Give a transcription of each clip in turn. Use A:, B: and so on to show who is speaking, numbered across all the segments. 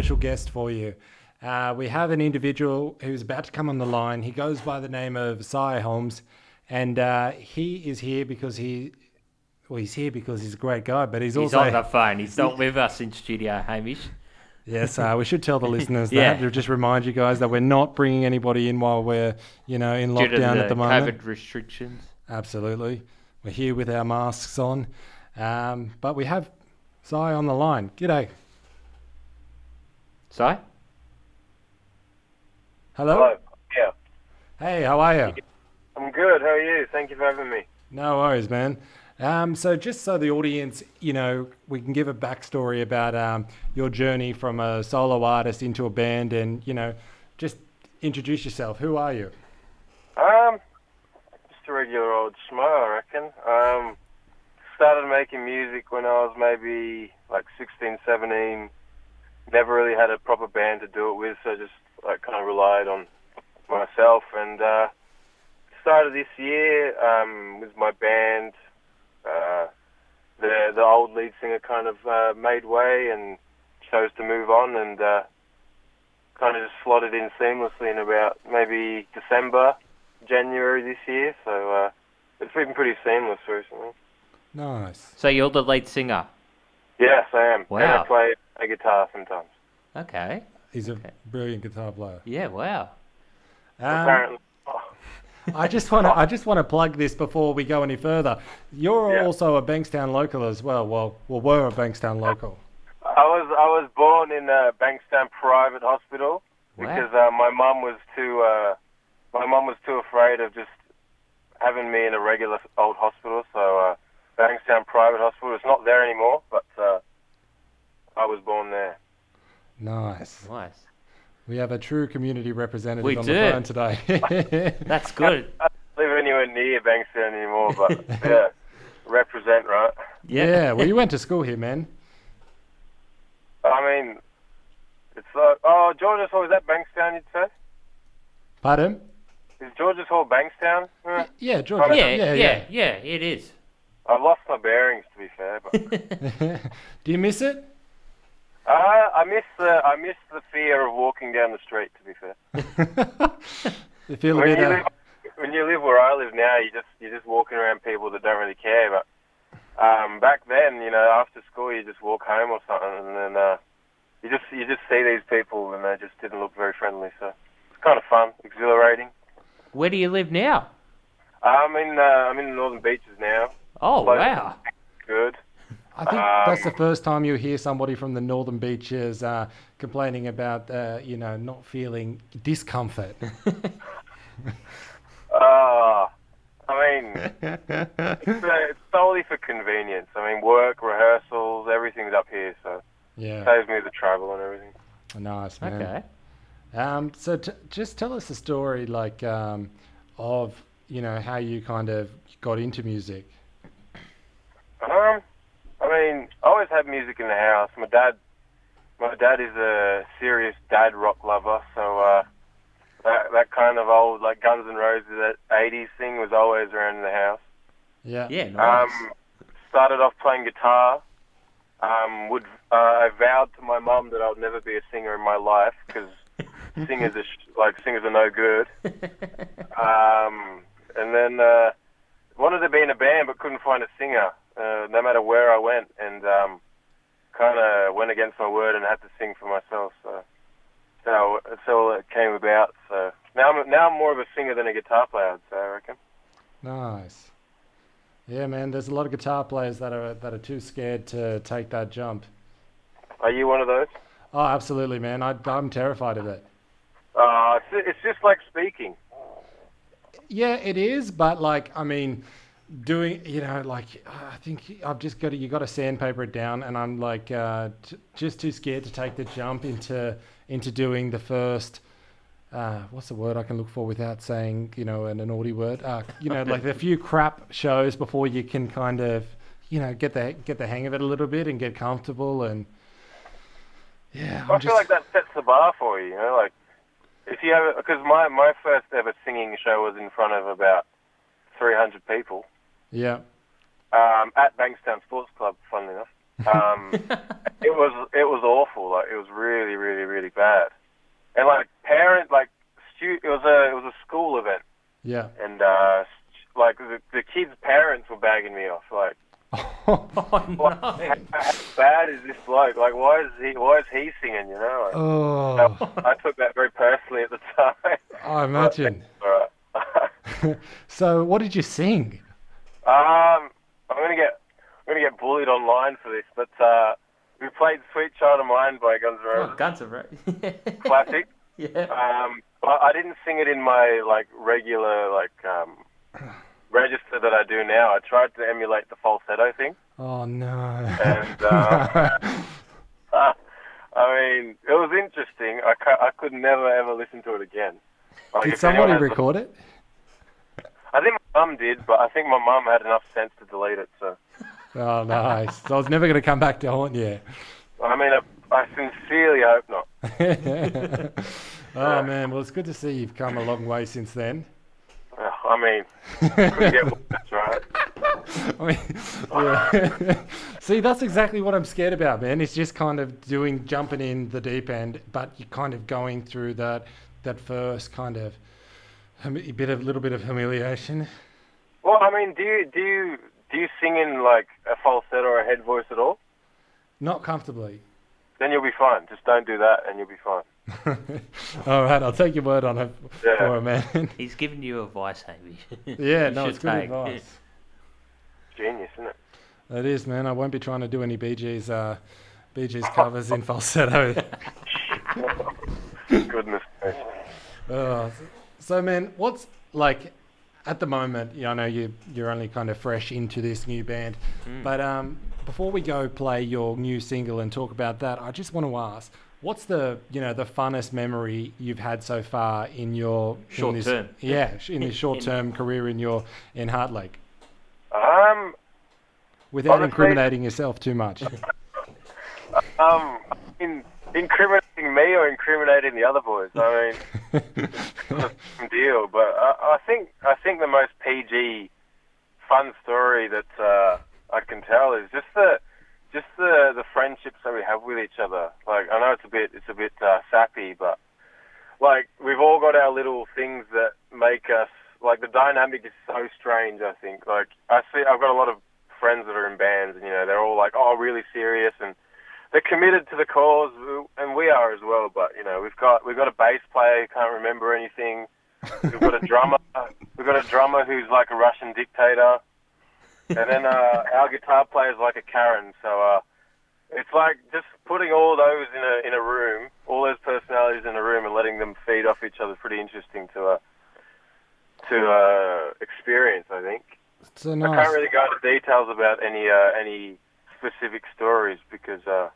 A: special guest for you. Uh, we have an individual who's about to come on the line. He goes by the name of Sy Holmes, and uh, he is here because he, well, he's here because he's a great guy, but he's,
B: He's
A: also
B: on the phone. He's not with us in studio, Hamish.
A: yes. Uh, we should tell the listeners
B: Yeah.
A: that to just remind you guys that we're not bringing anybody in while we're you know in
B: Due
A: lockdown
B: the
A: at the moment.
B: COVID restrictions.
A: Absolutely. We're here with our masks on. Um, but we have Sy on the line. G'day.
B: So?
A: Hello?
C: Hello. Yeah.
A: Hey, how are you?
C: I'm good. How are you? Thank you for having me.
A: No worries, man. Um, so just so the audience, you know, we can give a backstory about um, your journey from a solo artist into a band and, you know, just introduce yourself. Who are you?
C: Um, just a regular old schmo, I reckon. Um, started making music when I was maybe like 16, 17. Never really had a proper band to do it with, so just like kind of relied on myself. And uh, started this year um, with my band. Uh, the the old lead singer kind of uh, made way and chose to move on, and uh, kind of just slotted in seamlessly in about maybe December, January this year. So uh, it's been pretty seamless recently.
A: Nice.
B: So you're the lead singer.
C: Yes, I am. And
B: Wow.
C: I play a guitar sometimes.
B: Okay.
A: He's a brilliant guitar player.
B: Yeah, wow.
A: Um,
C: Apparently.
A: I just want to I just want to plug this before we go any further. You're
C: Yeah.
A: also a Bankstown local as well. Well, well, we're a Bankstown local.
C: I was I was born in uh, Bankstown Private Hospital
B: Wow.
C: because uh, my mum was too uh, my mum was too afraid of just having me in a regular old hospital. So uh, Bankstown Private Hospital. It's not there anymore, but uh, I was born there.
A: Nice.
B: Nice.
A: We have a true community representative
B: We
A: on
B: do.
A: the phone today.
B: That's good.
C: I don't live anywhere near Bankstown anymore, but yeah, represent right.
B: Yeah.
A: yeah. Well, you went to school here, man.
C: I mean, it's like oh George's Hall is that Bankstown? You'd say
A: Pardon?
C: is George's Hall Bankstown? Eh,
A: Yeah, George.
B: Yeah, yeah, yeah, yeah, it is.
C: I've lost my bearings to be fair, but
A: Do you miss it?
C: Uh, I miss the I miss the fear of walking down the street. To be fair,
A: you feel a
C: when
A: bit.
C: you live when you live where I live now, you just you're just walking around people that don't really care. But um, back then, you know, after school, you just walk home or something, and then uh, you just you just see these people, and they just didn't look very friendly. So it's kind of fun, exhilarating.
B: Where do you live now?
C: I'm in uh, I'm in the Northern Beaches now.
B: Oh,
C: Like-
B: wow.
C: Good.
A: I think
C: um,
A: that's the first time you hear somebody from the northern beaches uh, complaining about, uh, you know, not feeling discomfort.
C: Uh, I mean, it's, uh, it's solely for convenience. I mean, work, rehearsals, everything's up here, so
A: yeah,
C: saves me the travel and everything.
A: nice man.
B: Okay.
A: Um, so t- just tell us a story, like, um, of you know how you kind of got into music.
C: Um, I mean, I always had music in the house. My dad, my dad is a serious dad rock lover, so uh, that that kind of old like Guns N' Roses, that '80s thing was always around in the house.
A: Yeah.
B: Yeah, nice.
C: Um, started off playing guitar. Um, would uh, I vowed to my mum that I would never be a singer in my life because singers are sh- like singers are no good. Um, and then uh, wanted to be in a band but couldn't find a singer, uh, no matter where I went, and um, kind of went against my word and had to sing for myself. So so that's all it came about. So now I'm now I'm more of a singer than a guitar player. I'd say I reckon.
A: Nice. Yeah, man. There's a lot of guitar players that are that are too scared to take that jump.
C: Are you one of those?
A: Oh, absolutely, man. I, I'm terrified of it.
C: Uh, it's, it's just like speaking.
A: Yeah, it is, but like, I mean, doing, you know, like, I think I've just got to, you got to sandpaper it down, and I'm like, uh, t- just too scared to take the jump into into doing the first. Uh, what's the word I can look for without saying, you know, an, an naughty word? Uh, you know, like a few crap shows before you can kind of, you know, get the get the hang of it a little bit and get comfortable and. Yeah,
C: I
A: I'm
C: feel
A: just,
C: like that sets the bar for you. You know, like if you have, because my my first ever singing show was in front of about 300 people
A: yeah.
C: um, at Bankstown Sports Club. Funnily enough, Um, it was it was awful. Like it was really, really, really bad. And like parent, like stu- it was a it was a school event,
A: Yeah.
C: and uh, like the, the kids' parents were bagging me off. Like,
B: Oh no.
C: how, how bad is this bloke? Like, why is he why is he singing? You know. Like,
A: oh,
C: I took that very personally at the time.
A: I imagine.
C: All right.
A: so, what did you sing?
C: Um, I'm gonna get I'm gonna get bullied online for this, but uh, we played "Sweet Child of Mine" by Guns N'
B: Oh,
C: Roses,
B: Guns N' Roses.
C: classic.
B: Yeah.
C: Um, but I didn't sing it in my like regular like um, register that I do now. I tried to emulate the falsetto thing.
A: Oh no.
C: And, uh, I mean, it was interesting. I, ca- I could never ever listen to it again. Like,
A: did somebody
C: has the-
A: record it?
C: I think my mum did, but I think my mum had enough sense to delete it. So
A: Oh, nice. so I was never going to come back to haunt you.
C: I mean, I, I sincerely hope not.
A: oh man, well it's good to see you've come a long way since then.
C: Uh, I mean, worse, right?
A: I mean, yeah. see, that's exactly what I'm scared about, man. It's just kind of doing jumping in the deep end, but you're kind of going through that that first kind of hum- bit of little bit of humiliation.
C: Well, I mean, do you do you do you sing in like a falsetto or a head voice at all?
A: Not comfortably.
C: Then you'll be fine. Just don't do that, and you'll be fine.
A: All right, I'll take your word on it
C: Yeah.
A: for a man.
B: He's giving you advice, Amy.
A: yeah,
B: You
A: no, it's good
B: take.
A: advice.
C: Genius, isn't it?
A: It is, man. I won't be trying to do any BG's uh, Bee Gees covers in falsetto.
C: Goodness gracious.
A: So, man, what's like at the moment? You know, I know you you're only kind of fresh into this new band,
B: Mm.
A: but um, before we go play your new single and talk about that, I just want to ask, what's the you know the funnest memory you've had so far in your in
B: Short
A: this-
B: term.
A: Yeah, in this short term career in your in Heart Lake,
C: Um,
A: without
C: Honestly-
A: incriminating yourself too much.
C: um, in, incriminating me or incriminating the other boys? I mean, deal. But I, I think I think the most PG, fun story that uh, I can tell is just the just the the friendships that we have with each other. Like I know it's a bit it's a bit uh, sappy, but like we've all got our little things that make us like the dynamic is so strange. I think like I see I've got a lot of friends that are in bands, and you know they're all like oh really serious and they're committed to the cause, and we are as well. But you know we've got we've got a bass player who can't remember anything. We've got a drummer. We've got a drummer who's like a Russian dictator, and then uh, our guitar player's like a Karen. So uh, it's like just putting all those in a in a room, all those personalities in a room, and letting them feed off each other is pretty interesting to uh, to uh, experience. I think.
A: so
C: I
A: nice.
C: can't really go into details about any uh, any specific stories because uh,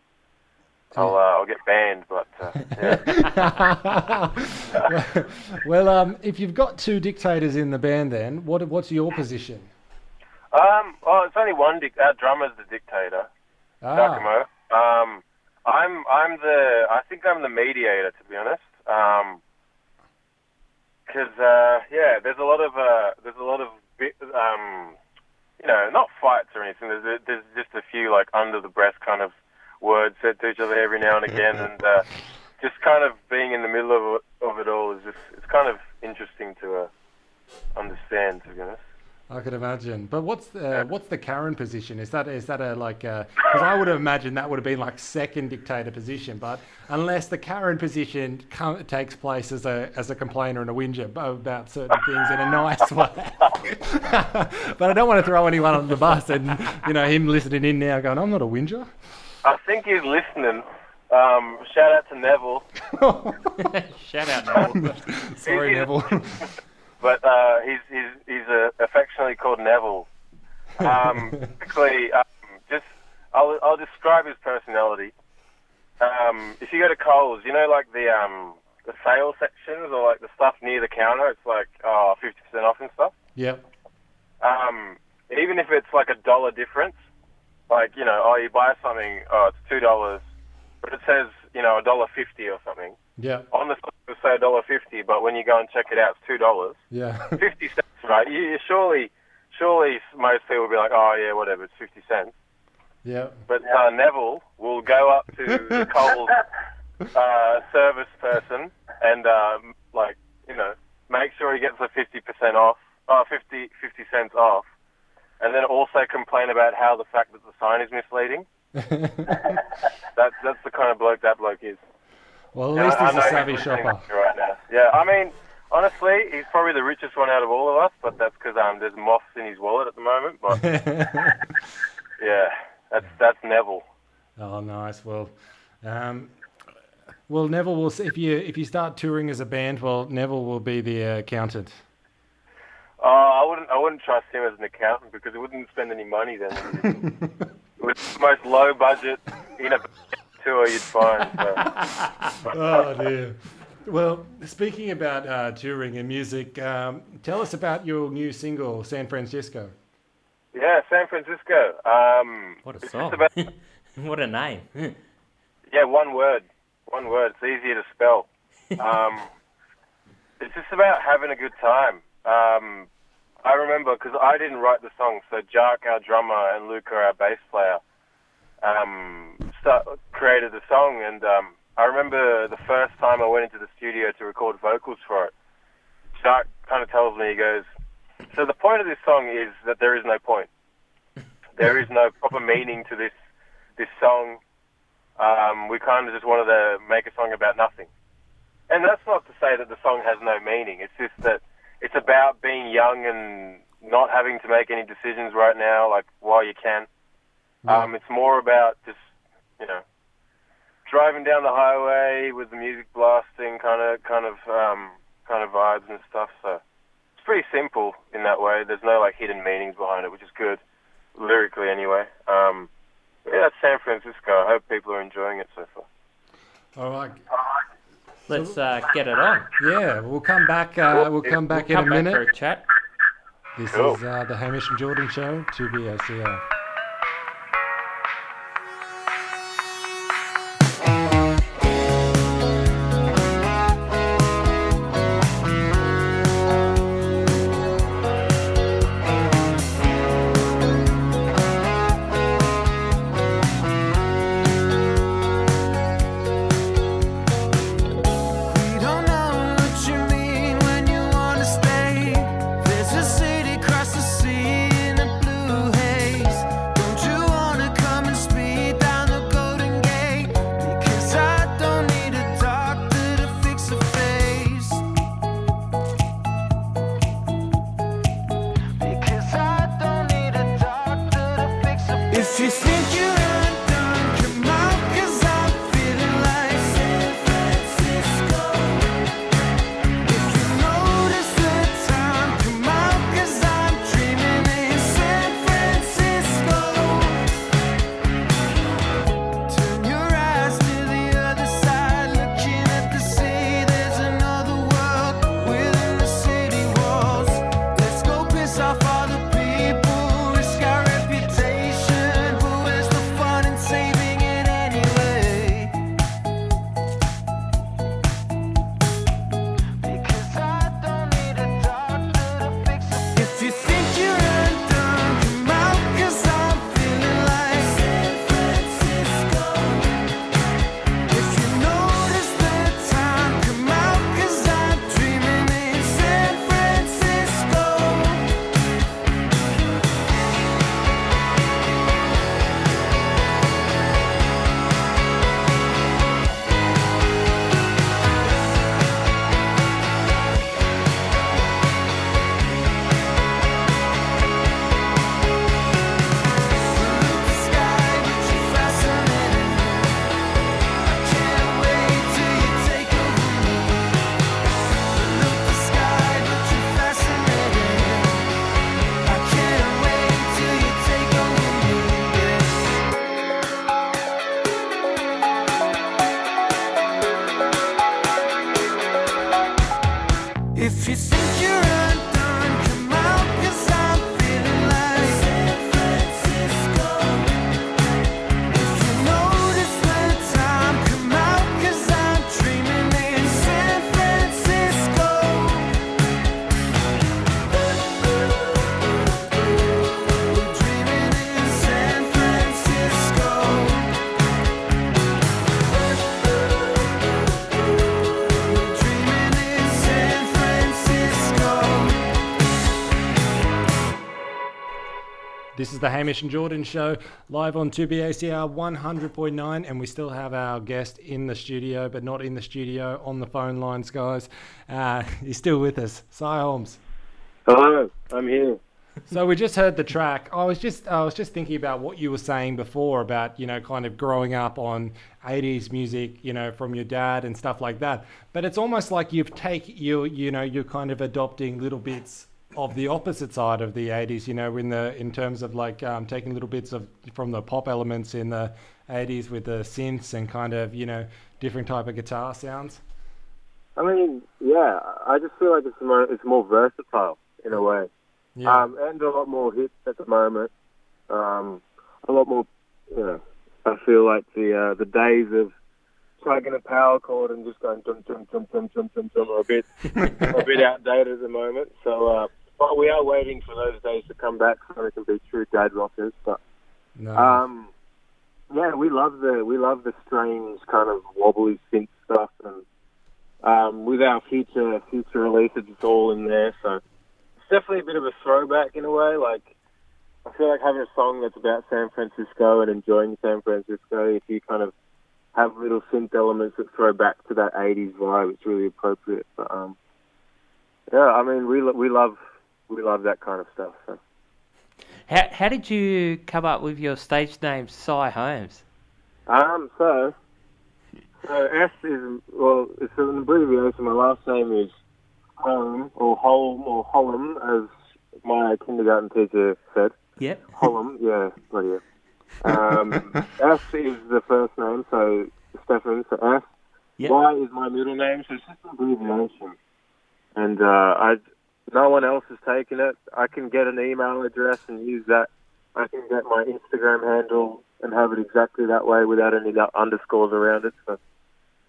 C: I'll uh, I'll get banned. But uh, yeah.
A: well, um, if you've got two dictators in the band, then what what's your position?
C: um, well, it's only one. Dic- our drummer's the dictator,
A: Ah.
C: Um, I'm I'm the I think I'm the mediator to be honest. Um 'cause uh, yeah, there's a lot of uh, there's a lot of bit, um, you know, not fights or anything. There's a, there's just a few like under the breath kind of words said to each other every now and again, and uh, just kind of being in the middle of it, of it all is just it's kind of interesting to uh, understand to be honest.
A: I could imagine. But what's the what's the Karen position? Is that is that a like? Because I would have imagined that would have been like second dictator position. But unless the Karen position com- takes place as a as a complainer and a whinger about certain things in a nice way. but I don't want to throw anyone on the bus and you know him listening in now going, I'm not a whinger.
C: I think he's listening. Um, shout out to Neville.
B: Shout out, Noel.
A: Sorry, Neville.
C: but uh, he's he's he's uh, affectionately called Neville. Um, basically, um, just I'll I'll describe his personality. Um, if you go to Coles, you know, like the um the sale sections or like the stuff near the counter, it's like oh 50 percent off and stuff.
A: yep.
C: Um, even if it's like a dollar difference, like you know, oh you buy something, oh it's two dollars, but it says you know a dollar fifty or something.
A: Yeah.
C: On the side it'll say a dollar fifty, but when you go and check it out, it's two dollars.
A: Yeah.
C: 50 cents, right? You, you surely, surely most people will be like, oh yeah, whatever, it's 50 cents.
A: Yeah.
C: but uh, Neville will go up to the Coles uh, service person and um, like you know make sure he gets a fifty percent off, uh, 50, 50 cents off, and then also complain about how the fact that the sign is misleading. That's that's the kind of bloke that bloke is.
A: well, at least
C: I
A: he's a savvy shopper.
C: right now. Yeah, I mean, honestly, he's probably the richest one out of all of us, but that's because um, there's moths in his wallet at the moment. But yeah, that's that's Neville.
A: oh, nice. Well, um, well, Neville will. If you if you start touring as a band, well, Neville will be the uh, accountant.
C: Oh, I wouldn't I wouldn't trust him as an accountant because he wouldn't spend any money then. With the most low budget in a tour you'd find. So.
A: oh dear. Well, speaking about uh, touring and music, um, tell us about your new single, San Francisco.
C: Yeah, San Francisco. Um,
B: What a song.
C: About,
B: what a name.
C: yeah, one word. One word. It's easier to spell. Um, it's just about having a good time. Um, I remember because I didn't write the song, so Jark, our drummer, and Luca, our bass player, um, start, created the song. And um, I remember the first time I went into the studio to record vocals for it. Jark kind of tells me, he goes, "So the point of this song is that there is no point. There is no proper meaning to this this song. Um, we kind of just wanted to make a song about nothing." And that's not to say that the song has no meaning. It's just that it's about being young and not having to make any decisions right now, like while you can. Um, it's more about just, you know, driving down the highway with the music blasting, kind of, kind of, um, kind of vibes and stuff. So it's pretty simple in that way. There's no like hidden meanings behind it, which is good lyrically anyway. Um, yeah, that's San Francisco. I hope people are enjoying it so far.
A: All right.
B: Let's uh, get it on.
A: Yeah, we'll come back. Uh, we'll come back in
B: Come
A: a
B: back for
A: minute.
B: a chat.
A: This
C: Cool.
A: is uh, the Hamish and Jordan Show, 2BACR.
D: We the
A: Hamish and Jordan show live on 2BACR 100.9, and we still have our guest in the studio, but not in the studio, on the phone lines, guys. Uh, he's still with us, Sy Holmes.
C: Hello, I'm here.
A: So we just heard the track. I was just I was just thinking about what you were saying before about you know kind of growing up on 80s music, you know, from your dad and stuff like that. But it's almost like you've take you you know you're kind of adopting little bits of the opposite side of the 80s. You know, in the in terms of like um, taking little bits of from the pop elements in the 80s with the synths and kind of you know different type of guitar sounds.
C: I mean, yeah, I just feel like it's more, it's more versatile in a way.
A: Yeah.
C: Um, and a lot more hits at the moment. Um, a lot more, you know, I feel like the uh, the days of plugging a power cord and just going dum dum dum dum dum dum dum are a bit a bit outdated at the moment. So, uh, but we are waiting for those days to come back so we can be true dad rockers. But um, yeah, we love the we love the strange kind of wobbly synth stuff, and um, with our future future releases, it's all in there. So it's definitely a bit of a throwback in a way. Like I feel like having a song that's about San Francisco and enjoying San Francisco. If you kind of have little synth elements that throw back to that '80s vibe, it's really appropriate. But um, yeah, I mean, we lo- we love we love that kind of stuff. So.
B: How, how did you come up with your stage name, Sy Holmes?
C: Um, so, so S is, well, it's an abbreviation. My last name is Holm, or Holm, or Holm, as my kindergarten teacher said.
B: Yep.
C: Holm, yeah, bloody hell. Um, S is the first name, so Stefan, so S.
B: Yep.
C: Y is my middle name, so it's just an abbreviation. And uh, I, no one else has taken it. I can get an email address and use that. I can get my Instagram handle and have it exactly that way without any underscores around it. So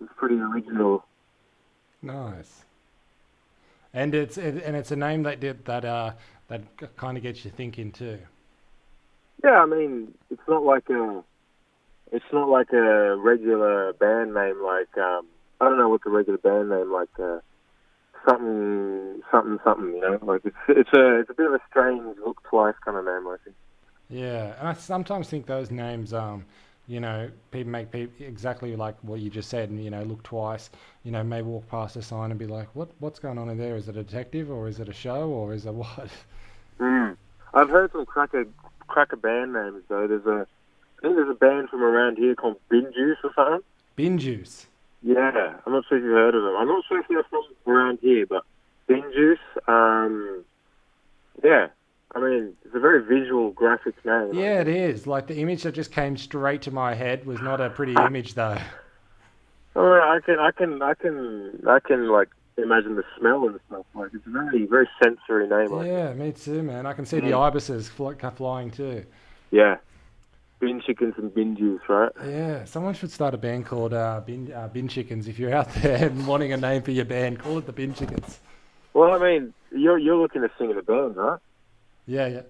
C: it's pretty original.
A: Nice. And it's it, and it's a name that did that uh that kind of gets you thinking too.
C: Yeah, I mean, it's not like a, it's not like a regular band name. Like um, I don't know what the regular band name like. Uh, something, something, something. You know, like it's it's a it's a bit of a strange look twice kind of name. I think.
A: Yeah, and I sometimes think those names, um, you know, people make people exactly like what you just said, and you know, look twice. You know, may walk past a sign and be like, "What? What's going on in there? Is it a detective, or is it a show, or is it what?"
C: Mm. I've heard some cracker cracker band names though. There's a I think there's a band from around here called Bin Juice or something.
A: Bin juice.
C: Yeah, I'm not sure if you've heard of them. I'm not sure if they're from around here, but Bin Juice. Um, yeah, I mean it's a very visual, graphic name.
A: Yeah, it is. Like the image that just came straight to my head was not a pretty image though.
C: I, I can, I can, I can, I can like imagine the smell and stuff. Like it's a very, very sensory name.
A: Yeah, me too, man. I can see the ibises fl- flying too.
C: yeah. Bin chickens and bin juice, right?
A: Yeah, someone should start a band called uh, Bin uh, Bin Chickens. If you're out there and wanting a name for your band, call it the Bin Chickens.
C: Well, I mean, you're you're looking to sing in a band, right?
A: Yeah, yeah,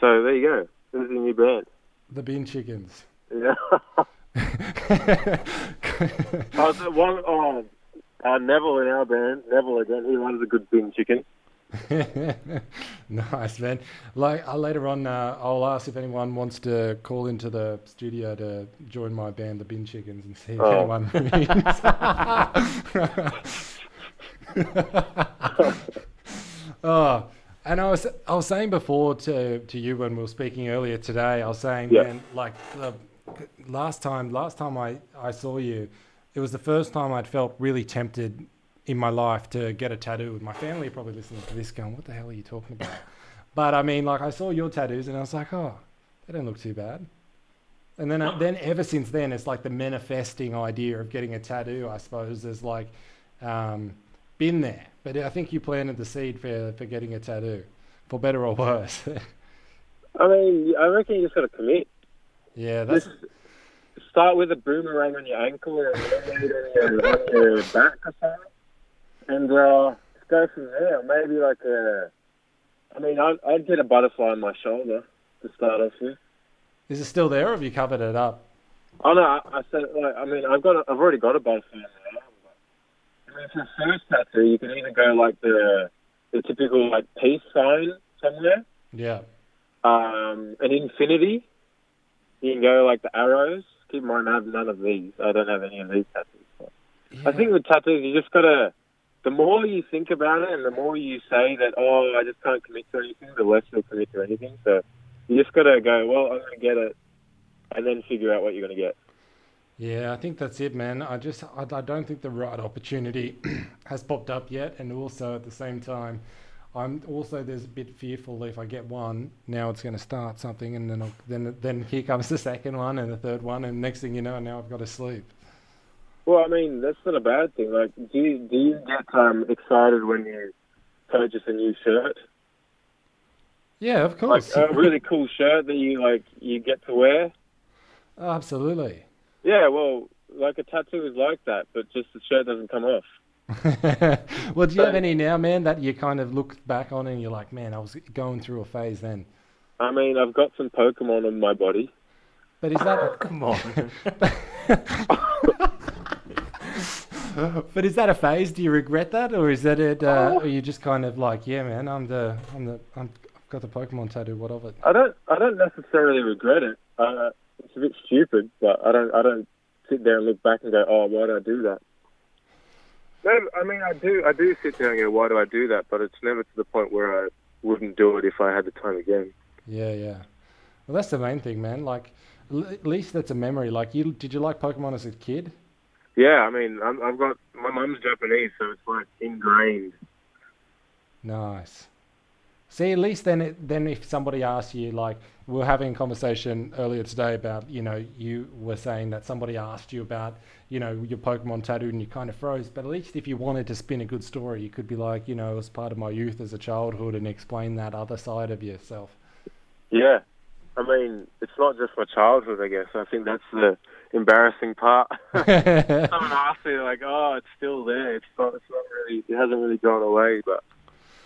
C: So there you go. This is your new band.
A: the Bin Chickens.
C: Yeah. the one, oh, uh, Neville in our band, Neville again. He loves a good bin chicken.
A: nice, man. Like uh, later on, uh, I'll ask if anyone wants to call into the studio to join my band, the Bin Chickens, and see if
C: Oh.
A: anyone oh, and I was I was saying before to to you when we were speaking earlier today, I was saying,
C: Yeah.
A: man, like the last time last time I I saw you, it was the first time I'd felt really tempted in my life to get a tattoo. With my family are probably listening to this going, what the hell are you talking about? but I mean, like I saw your tattoos and I was like, oh, they don't look too bad. And then, uh, then ever since then, it's like the manifesting idea of getting a tattoo, I suppose, has like um, been there. But I think you planted the seed for, for getting a tattoo, for better or worse.
C: I mean, I reckon you just got to commit.
A: yeah, that's
C: Just start with a boomerang on your ankle or a mermaid on your, on your back or something, and uh, go from there. Maybe like a, I mean, I'd, I'd get a butterfly on my shoulder to start off with.
A: is it still there, or have you covered it up?
C: Oh no, I, I said like I mean I've got a, I've already got a butterfly in my arm. But, I mean, for a first tattoo, you can either go like the the typical like peace sign somewhere,
A: Yeah,
C: um, an infinity. You can go like the arrows. Keep in mind, I have none of these. I don't have any of these tattoos. But I think with tattoos, you just gotta. The more you think about it, and the more you say that, oh, I just can't commit to anything, the less you'll commit to anything. So you just gotta go. Well, I'm gonna get it, and then figure out what you're gonna get.
A: Yeah, I think that's it, man. I just I, I don't think the right opportunity has popped up yet, and also at the same time, I'm also there's a bit fearful if I get one, now it's going to start something, and then I'll, then then here comes the second one and the third one, and next thing you know, now I've got to sleep.
C: Well, I mean, that's not a bad thing. Like, do you, do you get um, excited when you purchase a new shirt?
A: Yeah, of
C: Like
A: course.
C: a really cool shirt that you like you get to wear?
A: Absolutely.
C: Yeah, well, like a tattoo is like that, but just the shirt doesn't come off.
A: well, do you have any now, man, that you kind of look back on and you're like, man, I was going through a phase then.
C: I mean, I've got some Pokemon on my body.
A: But is that
B: Come on.
A: but is that a phase? Do you regret that, or is that it? Uh, Are you just kind of like, yeah, man, I'm the, I'm the, I'm, I've got the Pokemon tattoo. What of it?
C: I don't, I don't necessarily regret it. Uh, it's a bit stupid, but I don't, I don't sit there and look back and go, oh, why did I do that? No, I mean, I do, I do sit there and go, why do I do that? But it's never to the point where I wouldn't do it if I had the time again.
A: Yeah, yeah. Well, that's the main thing, man. Like, at least that's a memory. Like, you did you like Pokemon as a kid?
C: Yeah, I mean, I'm, I've got my mum's Japanese, so it's like ingrained.
A: Nice. See, at least then, it, then if somebody asks you, like, we were having a conversation earlier today about, you know, you were saying that somebody asked you about, you know, your Pokemon tattoo and you kind of froze. But at least if you wanted to spin a good story, you could be like, you know, it was part of my youth as a childhood and explain that other side of yourself.
C: Yeah, I mean, it's not just my childhood. I guess I think that's the embarrassing part. Someone asked me like, "Oh, it's still there. It's not. It's not really. It hasn't really gone away." But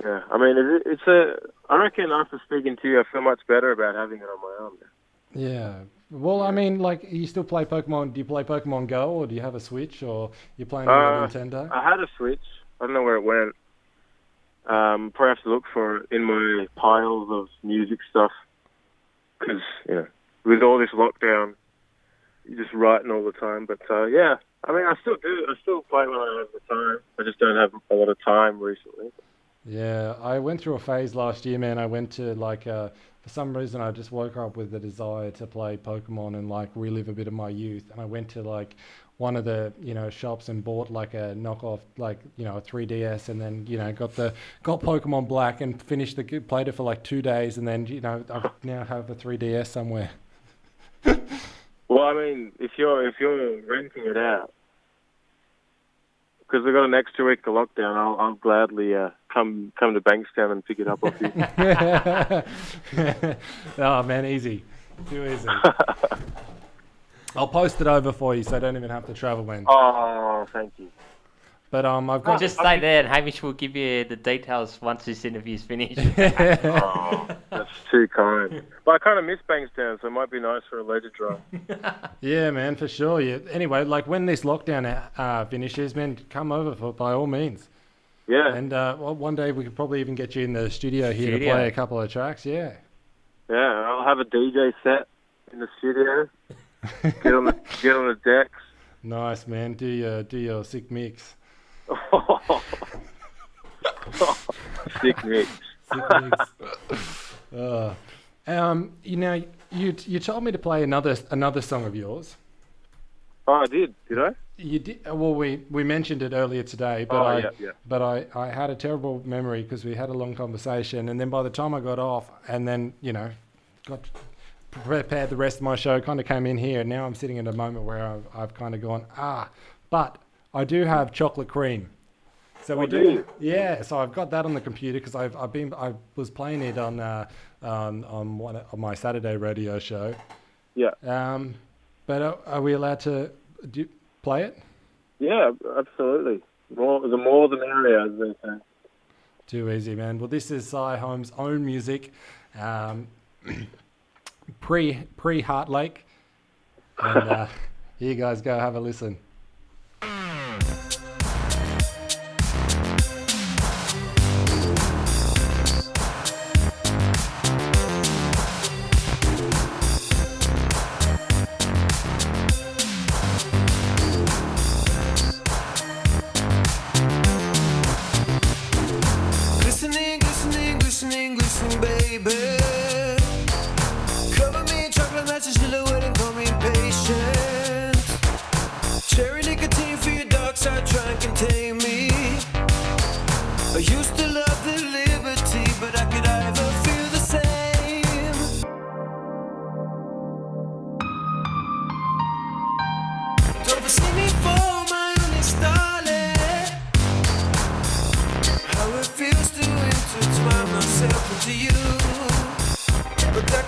C: yeah, I mean, it, it's a. I reckon after speaking to you, I feel much better about having it on my arm.
A: Yeah. Well, I mean, like, you still play Pokemon? Do you play Pokemon Go, or do you have a Switch, or you're playing on
C: Uh,
A: a Nintendo?
C: I had a Switch. I don't know where it went. Um, probably have to look for it in my piles of music stuff. Because you know, with all this lockdown, you're just writing all the time. But uh, yeah, I mean, I still do. I still play when I have the time. I just don't have a lot of time recently.
A: Yeah, I went through a phase last year, man. I went to like, uh, for some reason, I just woke up with the desire to play Pokemon and like relive a bit of my youth. And I went to like one of the you know shops and bought like a knockoff, like you know a 3DS, and then you know got the got Pokemon Black and finished the played it for like two days, and then you know I now have a 3DS somewhere.
C: Well, I mean, if you're if you're renting it out, because we've got an extra week of lockdown, I'll, I'll gladly uh, come come to Bankstown and pick it up off you.
A: oh man, easy, too easy. I'll post it over for you, so I don't even have to travel, man.
C: oh, thank you.
A: But um, I've got
B: Just stay there, and Hamish will give you the details once this interview's finished.
C: Oh, that's too kind. But I kind of miss Bankstown, so it might be nice for a leisure drive.
A: Yeah, man, for sure. Yeah. Anyway, like when this lockdown uh, finishes, man, come over for by all means.
C: Yeah,
A: And uh, well, one day we could probably even get you in the studio here to play a couple of tracks. Yeah.
C: yeah. I'll have a DJ set in the studio. Get on the get on the decks.
A: Nice, man. Do your do your sick mix.
C: Sick mix.
A: Sick mix. uh, um, you know, you you told me to play another another song of yours.
C: Oh, I did. Did I?
A: You did well. We we mentioned it earlier today, but
C: Oh,
A: I
C: yeah, yeah.
A: but I, I had a terrible memory because we had a long conversation, and then by the time I got off, and then you know, got prepared the rest of my show, kind of came in here. Now I'm sitting at a moment where I've, I've kind of gone ah, but I do have chocolate cream. So we
C: Oh, do
A: do, yeah. So I've got that on the computer because I've I've been I was playing it on uh, on on one on my Saturday radio show.
C: Yeah.
A: Um, but are, are we allowed to do, play it?
C: Yeah, absolutely. More the more the merrier, as they say.
A: Too easy, man. Well, this is Sy Holmes' own music, um, pre pre Heart Lake, and uh, here you guys go. Have a listen.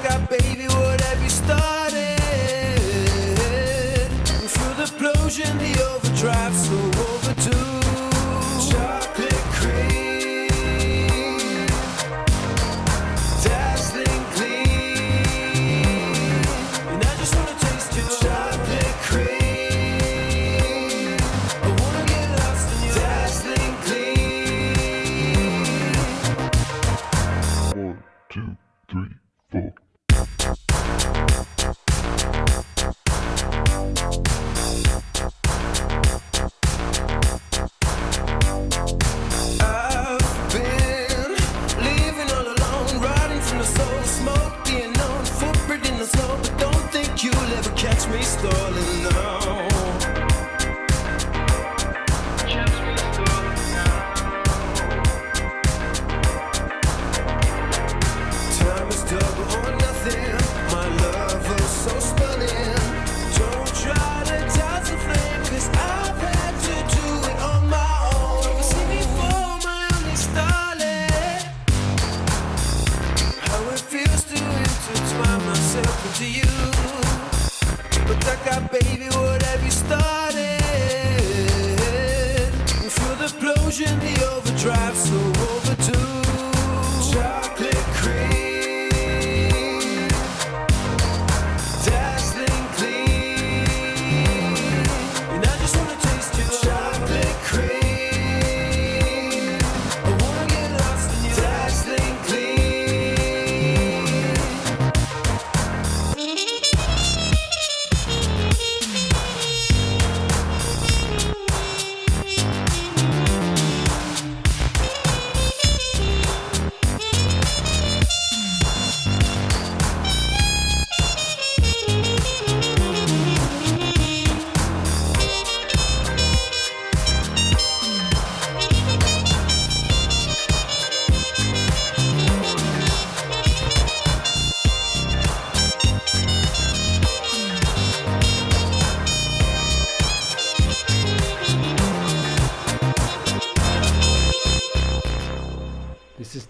D: But baby, what have you started? Through the explosion, the overdrive, so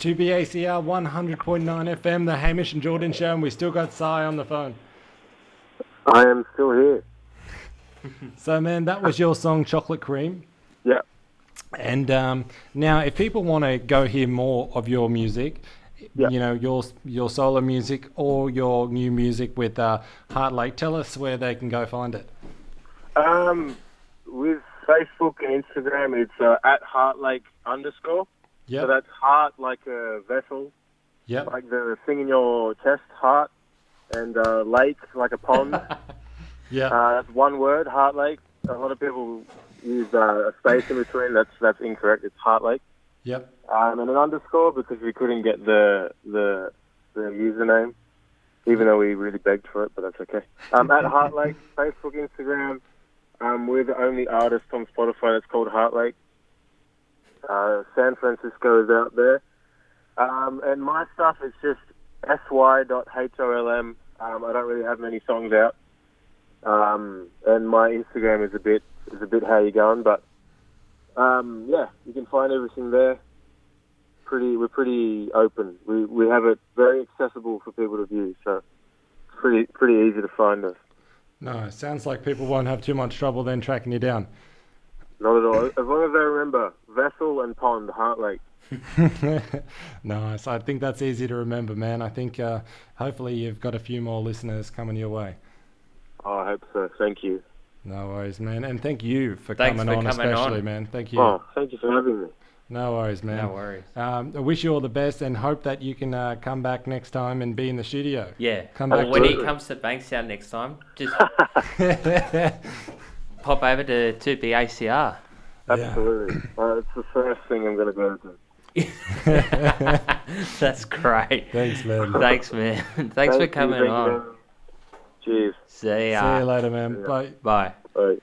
A: 2BACR 100.9 FM, the Hamish and Jordan show, and we still got Sy on the phone.
C: I am still here.
A: So, man, that was your song, Chocolate Cream.
C: Yeah.
A: And um, now, if people want to go hear more of your music,
C: Yeah.
A: you know, your your solo music or your new music with uh, Heart Lake, tell us where they can go find it.
C: Um, with Facebook and Instagram, it's uh, at Heartlake underscore. So that's heart like a vessel,
A: Yeah.
C: like the thing in your chest, heart, and uh, lake like a pond.
A: Yeah.
C: uh, that's one word, Heart Lake. A lot of people use uh, a space in between. That's that's incorrect. It's Heart Lake.
A: Yep.
C: Um, and an underscore because we couldn't get the the the username, even though we really begged for it, but that's okay. Um, at Heart Lake, Facebook, Instagram. Um, we're the only artist on Spotify that's called Heart Lake. Uh, San Francisco is out there. Um, and my stuff is just sy.holm. Um, I don't really have many songs out. Um, and my Instagram is a bit is a bit how you going, but um, yeah, you can find everything there pretty we're pretty open. We we have it very accessible for people to view, so it's pretty pretty easy to find us.
A: No, sounds like people won't have too much trouble then tracking you down.
C: Not at all. As long as they remember Vessel and Pond, Heart Lake.
A: nice. I think that's easy to remember, man. I think uh, hopefully you've got a few more listeners coming your way.
C: Oh, I hope so. Thank you.
A: No worries, man. And thank you for
B: Thanks
A: coming
B: for
A: on,
B: coming
A: especially,
B: on.
A: man. Thank you.
C: Oh, thank you for having me.
A: No worries, man.
B: No worries.
A: Um, I wish you all the best and hope that you can uh, come back next time and be in the studio.
B: Yeah.
A: Come
B: Or
A: back
B: when he comes to Bankstown next time, just pop over to 2BACR.
C: Absolutely. Uh, it's the first thing I'm going to go to.
B: That's great.
A: Thanks, man.
B: Thanks, man. Thanks
C: Thank
B: for coming
C: you,
B: on.
C: man. Cheers.
B: See ya.
A: See you later, man. Bye.
B: Bye.
C: Bye.